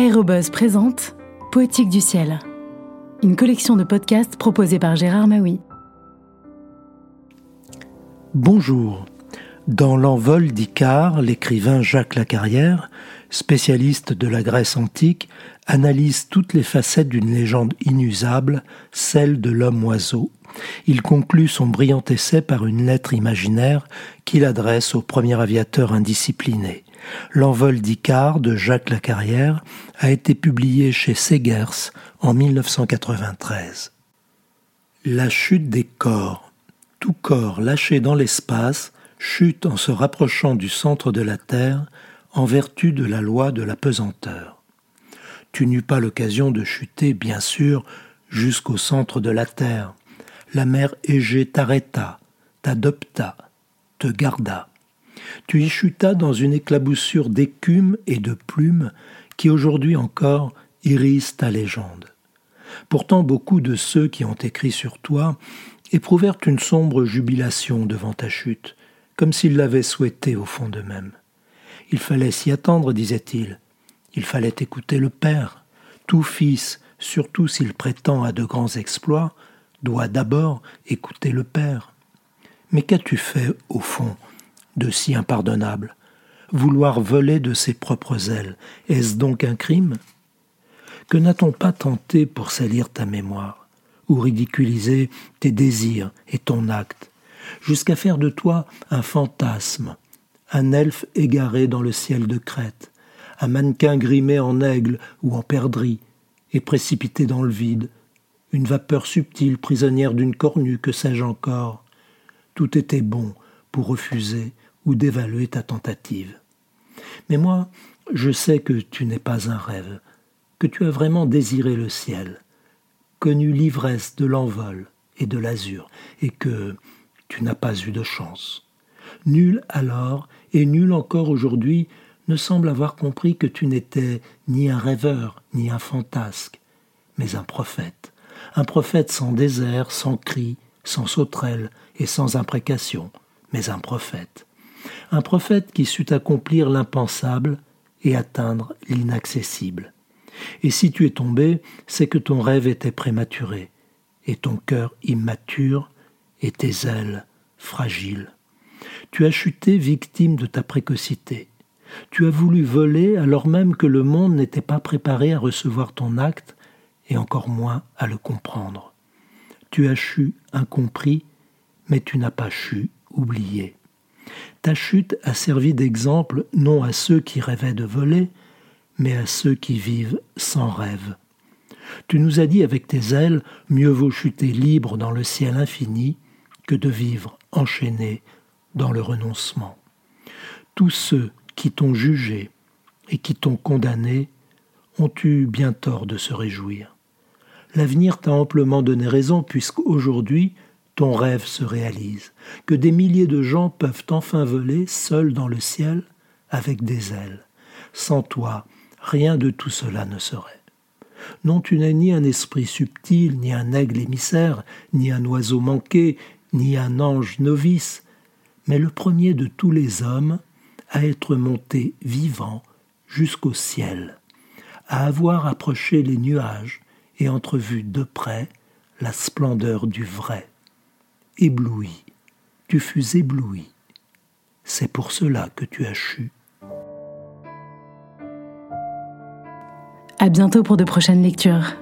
Aérobuzz présente Poétique du ciel, une collection de podcasts proposée par Gérard Maui. Bonjour. Dans L'envol d'Icare, l'écrivain Jacques Lacarrière, spécialiste de la Grèce antique, analyse toutes les facettes d'une légende inusable, celle de l'homme-oiseau. Il conclut son brillant essai par une lettre imaginaire qu'il adresse au premier aviateur indiscipliné. L'envol d'Icare de Jacques Lacarrière a été publié chez Segers en 1993. La chute des corps. Tout corps lâché dans l'espace chute en se rapprochant du centre de la Terre en vertu de la loi de la pesanteur. Tu n'eus pas l'occasion de chuter, bien sûr, jusqu'au centre de la Terre. La mer Égée t'arrêta, t'adopta, te garda tu y chutas dans une éclaboussure d'écume et de plumes qui aujourd'hui encore irisent ta légende. Pourtant beaucoup de ceux qui ont écrit sur toi éprouvèrent une sombre jubilation devant ta chute, comme s'ils l'avaient souhaité au fond d'eux-mêmes. Il fallait s'y attendre, disait-il. Il fallait écouter le Père. Tout fils, surtout s'il prétend à de grands exploits, doit d'abord écouter le Père. Mais qu'as-tu fait, au fond, de si impardonnable Vouloir voler de ses propres ailes, est-ce donc un crime? Que n'a-t-on pas tenté pour salir ta mémoire, ou ridiculiser tes désirs et ton acte, jusqu'à faire de toi un fantasme, un elfe égaré dans le ciel de Crète, un mannequin grimé en aigle ou en perdrix, et précipité dans le vide, une vapeur subtile prisonnière d'une cornue, que sais-je encore? Tout était bon pour refuser ou d'évaluer ta tentative. Mais moi, je sais que tu n'es pas un rêve, que tu as vraiment désiré le ciel, connu l'ivresse de l'envol et de l'azur, et que tu n'as pas eu de chance. Nul alors, et nul encore aujourd'hui, ne semble avoir compris que tu n'étais ni un rêveur, ni un fantasque, mais un prophète, un prophète sans désert, sans cri, sans sauterelle et sans imprécation, mais un prophète, un prophète qui sut accomplir l'impensable et atteindre l'inaccessible. Et si tu es tombé, c'est que ton rêve était prématuré, et ton cœur immature, et tes ailes fragiles. Tu as chuté victime de ta précocité. Tu as voulu voler alors même que le monde n'était pas préparé à recevoir ton acte, et encore moins à le comprendre. Tu as chu incompris, mais tu n'as pas chu oublié. Ta chute a servi d'exemple non à ceux qui rêvaient de voler, mais à ceux qui vivent sans rêve. Tu nous as dit avec tes ailes, mieux vaut chuter libre dans le ciel infini que de vivre enchaîné dans le renoncement. Tous ceux qui t'ont jugé et qui t'ont condamné ont eu bien tort de se réjouir. L'avenir t'a amplement donné raison, puisqu'aujourd'hui, ton rêve se réalise, que des milliers de gens peuvent enfin voler seuls dans le ciel avec des ailes. Sans toi, rien de tout cela ne serait. Non, tu n'es ni un esprit subtil, ni un aigle émissaire, ni un oiseau manqué, ni un ange novice, mais le premier de tous les hommes à être monté vivant jusqu'au ciel, à avoir approché les nuages et entrevu de près la splendeur du vrai ébloui, tu fus ébloui. C'est pour cela que tu as chu. À bientôt pour de prochaines lectures.